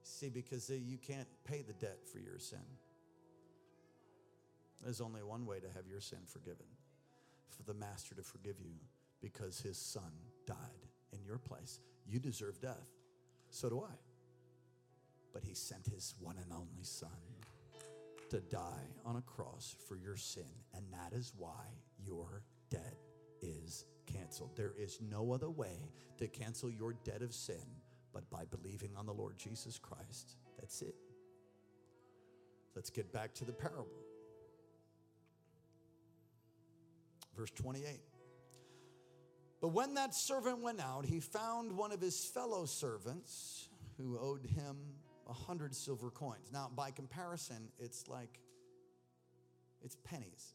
See, because you can't pay the debt for your sin. There's only one way to have your sin forgiven for the master to forgive you because his son died in your place. You deserve death. So do I. But he sent his one and only son to die on a cross for your sin. And that is why your debt is canceled. There is no other way to cancel your debt of sin but by believing on the Lord Jesus Christ. That's it. Let's get back to the parable. Verse 28. But when that servant went out, he found one of his fellow servants who owed him a hundred silver coins. Now, by comparison, it's like, it's pennies.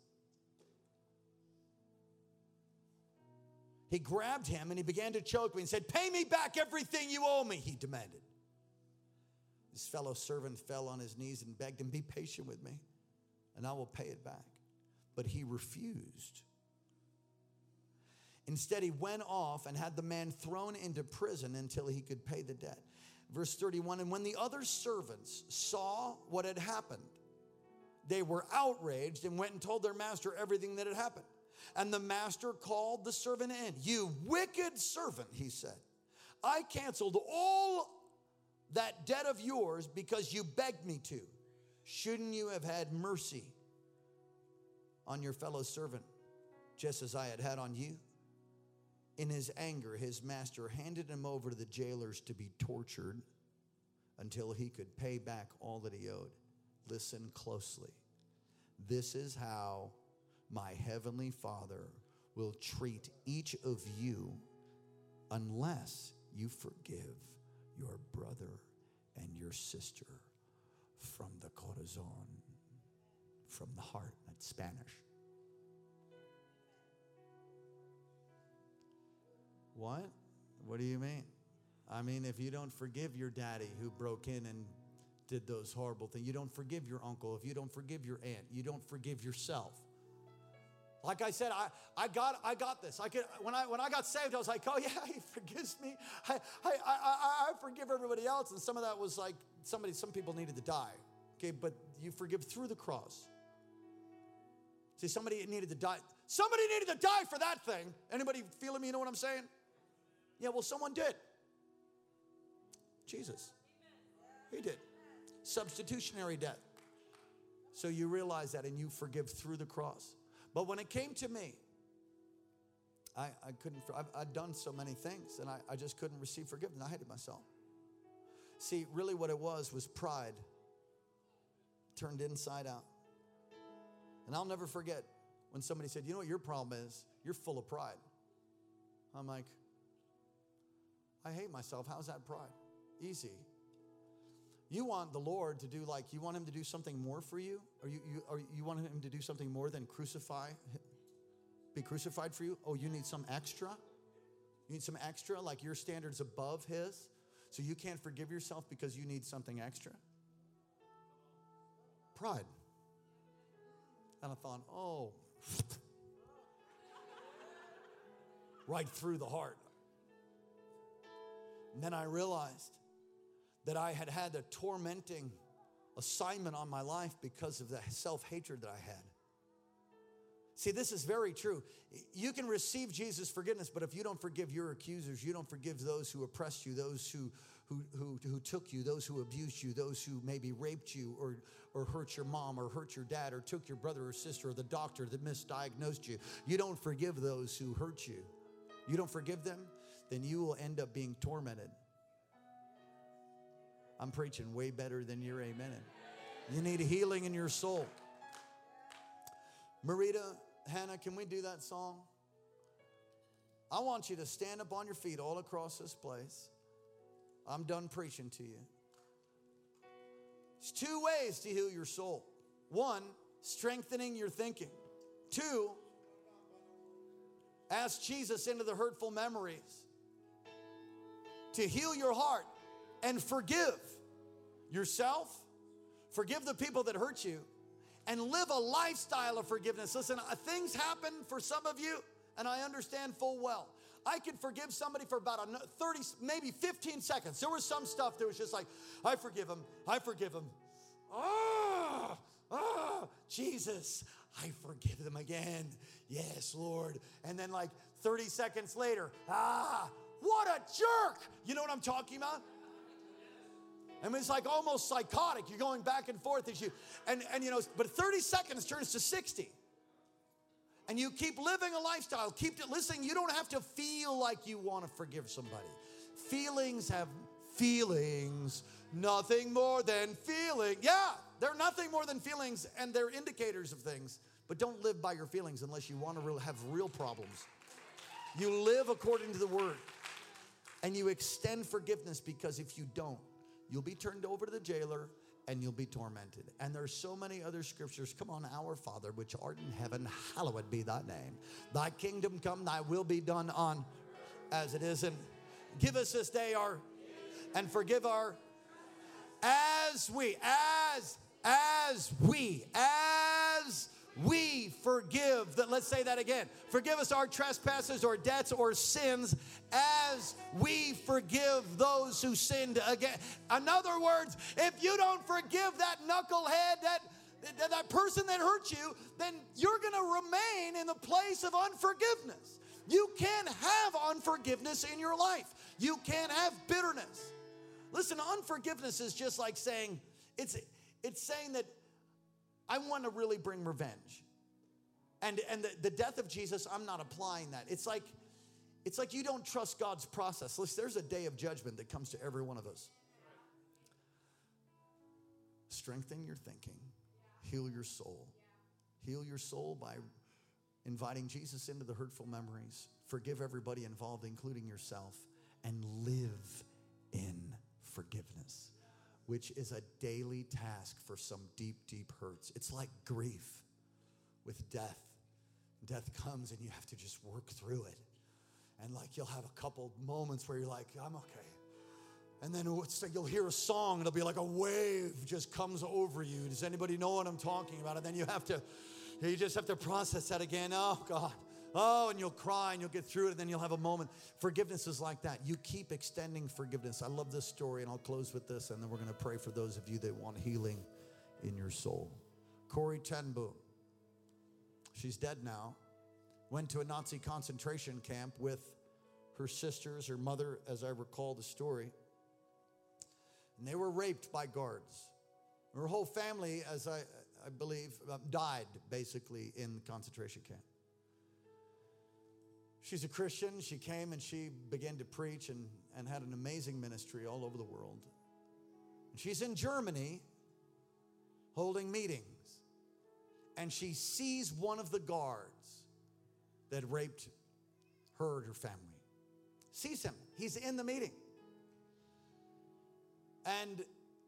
He grabbed him and he began to choke me and said, Pay me back everything you owe me, he demanded. His fellow servant fell on his knees and begged him, Be patient with me, and I will pay it back. But he refused. Instead, he went off and had the man thrown into prison until he could pay the debt. Verse 31 And when the other servants saw what had happened, they were outraged and went and told their master everything that had happened. And the master called the servant in. You wicked servant, he said. I canceled all that debt of yours because you begged me to. Shouldn't you have had mercy on your fellow servant just as I had had on you? In his anger, his master handed him over to the jailers to be tortured until he could pay back all that he owed. Listen closely. This is how my heavenly Father will treat each of you unless you forgive your brother and your sister from the corazon, from the heart. That's Spanish. What? What do you mean? I mean, if you don't forgive your daddy who broke in and did those horrible things, you don't forgive your uncle, if you don't forgive your aunt, you don't forgive yourself. Like I said, I, I got I got this. I could when I when I got saved, I was like, oh yeah, he forgives me. I, I, I, I forgive everybody else. And some of that was like somebody, some people needed to die. Okay, but you forgive through the cross. See, somebody needed to die. Somebody needed to die for that thing. Anybody feeling me? You know what I'm saying? Yeah, well, someone did. Jesus. He did. Substitutionary death. So you realize that and you forgive through the cross. But when it came to me, I, I couldn't, I've, I'd done so many things and I, I just couldn't receive forgiveness. I hated myself. See, really what it was was pride turned inside out. And I'll never forget when somebody said, You know what your problem is? You're full of pride. I'm like, I hate myself. How's that pride? Easy. You want the Lord to do like, you want Him to do something more for you? Or you, you, or you want Him to do something more than crucify, be crucified for you? Oh, you need some extra? You need some extra, like your standard's above his, so you can't forgive yourself because you need something extra? Pride. And I thought, oh, right through the heart. And then I realized that I had had a tormenting assignment on my life because of the self hatred that I had. See, this is very true. You can receive Jesus' forgiveness, but if you don't forgive your accusers, you don't forgive those who oppressed you, those who, who, who, who took you, those who abused you, those who maybe raped you or, or hurt your mom or hurt your dad or took your brother or sister or the doctor that misdiagnosed you. You don't forgive those who hurt you. You don't forgive them, then you will end up being tormented. I'm preaching way better than you're amening. You need healing in your soul. Marita, Hannah, can we do that song? I want you to stand up on your feet all across this place. I'm done preaching to you. There's two ways to heal your soul one, strengthening your thinking, two, ask Jesus into the hurtful memories to heal your heart and forgive yourself, forgive the people that hurt you, and live a lifestyle of forgiveness. Listen, uh, things happen for some of you, and I understand full well. I could forgive somebody for about 30, maybe 15 seconds. There was some stuff that was just like, I forgive him, I forgive him. Ah, ah, Jesus, I forgive them again. Yes, Lord. And then, like 30 seconds later, ah, what a jerk. You know what I'm talking about? I mean, it's like almost psychotic. You're going back and forth as you, and, and you know, but 30 seconds turns to 60. And you keep living a lifestyle. Keep listening. You don't have to feel like you want to forgive somebody. Feelings have feelings, nothing more than feeling. Yeah, they're nothing more than feelings, and they're indicators of things. But don't live by your feelings unless you want to have real problems. You live according to the word, and you extend forgiveness because if you don't, You'll be turned over to the jailer and you'll be tormented. And there's so many other scriptures. Come on, our Father, which art in heaven, hallowed be thy name. Thy kingdom come, thy will be done on as it is in. Give us this day our and forgive our as we, as, as we, as we forgive that let's say that again. Forgive us our trespasses or debts or sins as we forgive those who sinned again in other words if you don't forgive that knucklehead that that person that hurt you then you're going to remain in the place of unforgiveness. You can't have unforgiveness in your life. You can't have bitterness. Listen unforgiveness is just like saying it's it's saying that I want to really bring revenge. And, and the, the death of Jesus, I'm not applying that. It's like, it's like you don't trust God's process. Listen, there's a day of judgment that comes to every one of us. Strengthen your thinking, heal your soul. Heal your soul by inviting Jesus into the hurtful memories. Forgive everybody involved, including yourself, and live in forgiveness which is a daily task for some deep, deep hurts. It's like grief with death. Death comes and you have to just work through it. And like you'll have a couple moments where you're like, I'm okay. And then you'll hear a song, it'll be like a wave just comes over you. Does anybody know what I'm talking about? And then you have to, you just have to process that again. Oh, God. Oh, and you'll cry and you'll get through it, and then you'll have a moment. Forgiveness is like that. You keep extending forgiveness. I love this story, and I'll close with this, and then we're going to pray for those of you that want healing in your soul. Corrie ten Boom. She's dead now. Went to a Nazi concentration camp with her sisters, her mother, as I recall the story. And they were raped by guards. Her whole family, as I, I believe, uh, died basically in the concentration camp. She's a Christian. She came and she began to preach and, and had an amazing ministry all over the world. And she's in Germany holding meetings. And she sees one of the guards that raped her and her family. Sees him. He's in the meeting. And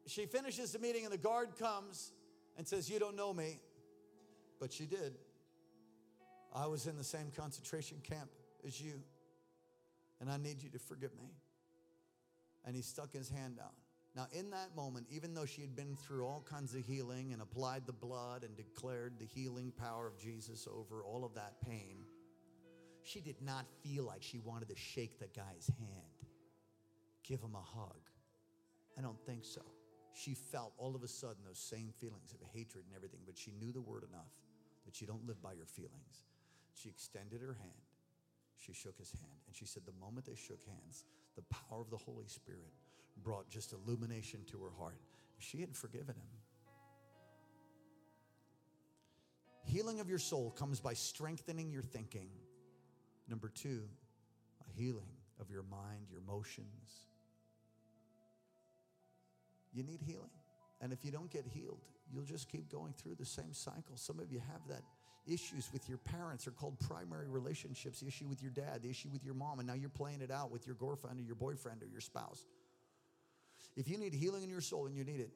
she finishes the meeting, and the guard comes and says, You don't know me. But she did. I was in the same concentration camp as you. And I need you to forgive me. And he stuck his hand out. Now, in that moment, even though she had been through all kinds of healing and applied the blood and declared the healing power of Jesus over all of that pain, she did not feel like she wanted to shake the guy's hand, give him a hug. I don't think so. She felt all of a sudden those same feelings of hatred and everything, but she knew the word enough that you don't live by your feelings. She extended her hand. She shook his hand. And she said, the moment they shook hands, the power of the Holy Spirit brought just illumination to her heart. She had forgiven him. Healing of your soul comes by strengthening your thinking. Number two, a healing of your mind, your emotions. You need healing. And if you don't get healed, you'll just keep going through the same cycle. Some of you have that issues with your parents are called primary relationships, the issue with your dad, the issue with your mom, and now you're playing it out with your girlfriend or your boyfriend or your spouse. If you need healing in your soul and you need it,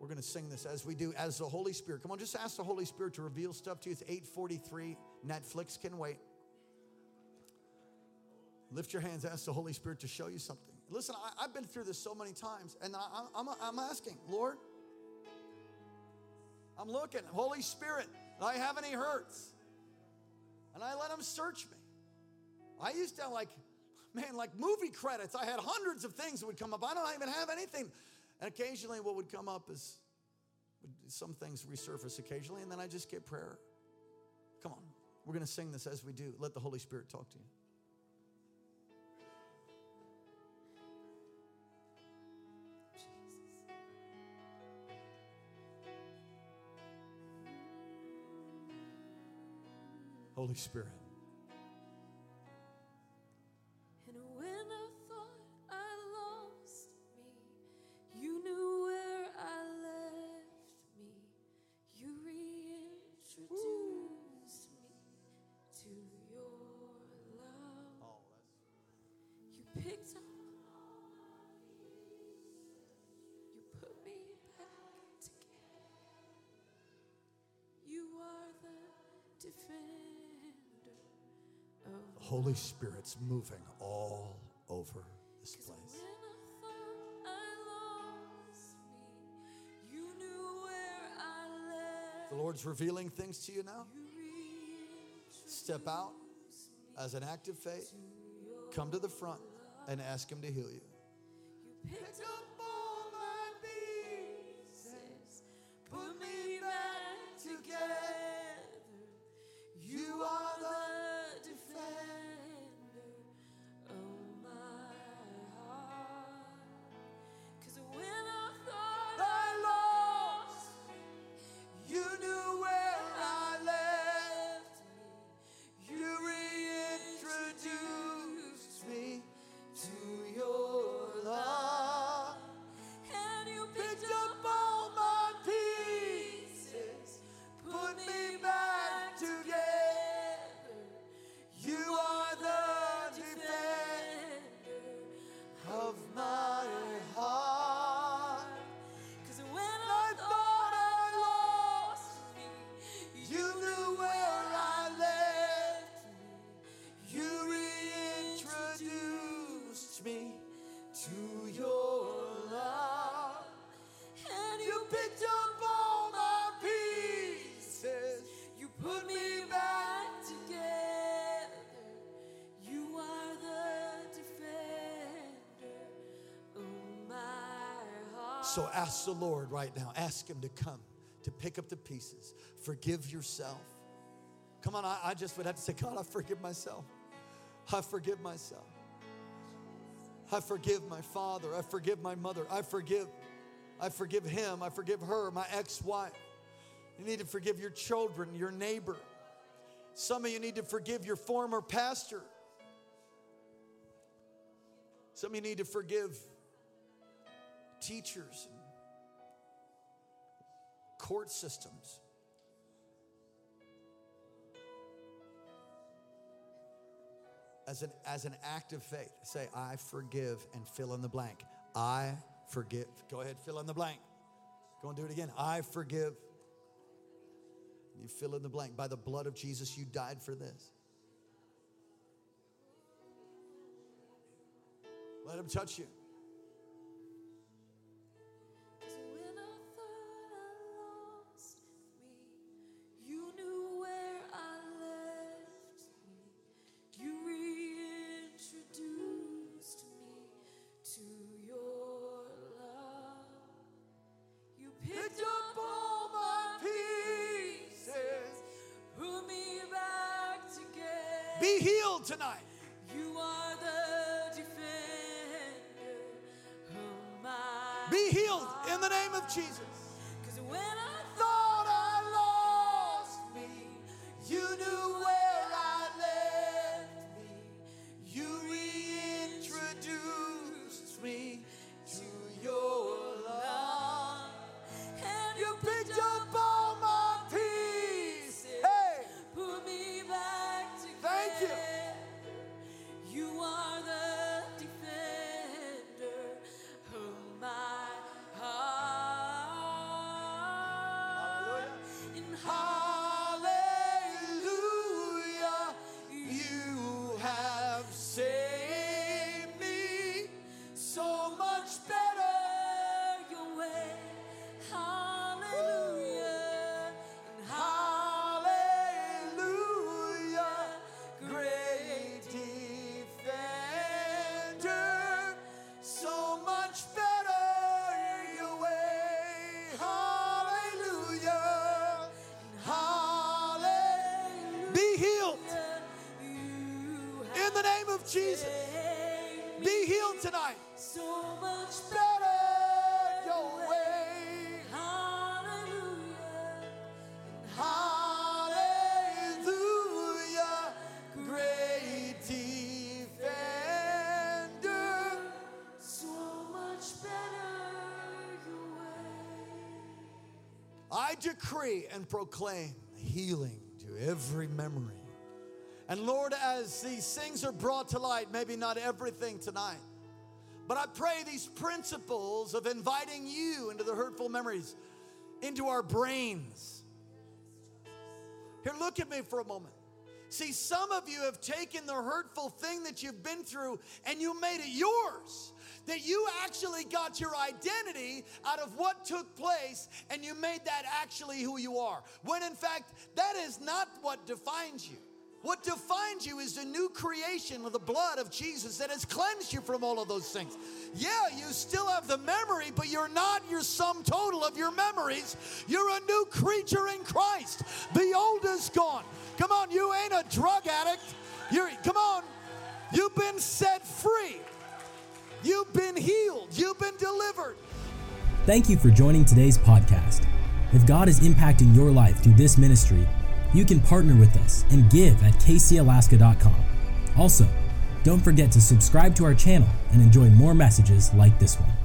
we're going to sing this as we do as the Holy Spirit. Come on, just ask the Holy Spirit to reveal stuff to you. It's 843. Netflix can wait. Lift your hands, ask the Holy Spirit to show you something. Listen, I, have been through this so many times, and I, I'm, I'm asking, Lord, I'm looking, Holy Spirit, do I have any hurts? And I let Him search me. I used to like, man, like movie credits. I had hundreds of things that would come up. I don't even have anything. And occasionally, what would come up is some things resurface occasionally, and then I just get prayer. Come on, we're going to sing this as we do. Let the Holy Spirit talk to you. Holy Spirit. And when I thought I lost me, you knew where I left me. You reintroduced me to your love. Oh, You picked up. You put me back together. You are the defender of the Holy Spirit's moving all over this place. when I thought I lost me, you knew where I left. The Lord's revealing things to you now. Step out as an act of faith. Come to the front and ask Him to heal you. So ask the Lord right now. Ask Him to come to pick up the pieces. Forgive yourself. Come on, I, I just would have to say, God, I forgive myself. I forgive myself. I forgive my father. I forgive my mother. I forgive. I forgive him. I forgive her, my ex wife. You need to forgive your children, your neighbor. Some of you need to forgive your former pastor. Some of you need to forgive teachers and court systems. As an, as an act of faith, say, I forgive and fill in the blank. I forgive. Go ahead, fill in the blank. Go and do it again. I forgive. You fill in the blank. By the blood of Jesus, you died for this. Let him touch you. Jesus. Be healed tonight. so much Better your way. Hallelujah. Hallelujah, great defender. So much better your way. I decree and proclaim healing to every memory. And Lord, as these things are brought to light, maybe not everything tonight, but I pray these principles of inviting you into the hurtful memories, into our brains. Here, look at me for a moment. See, some of you have taken the hurtful thing that you've been through and you made it yours. That you actually got your identity out of what took place and you made that actually who you are. When in fact, that is not what defines you. What defines you is the new creation of the blood of Jesus that has cleansed you from all of those things. Yeah, you still have the memory, but you're not your sum total of your memories. You're a new creature in Christ. The old is gone. Come on, you ain't a drug addict. You're come on. You've been set free. You've been healed. You've been delivered. Thank you for joining today's podcast. If God is impacting your life through this ministry, you can partner with us and give at kcalaska.com. Also, don't forget to subscribe to our channel and enjoy more messages like this one.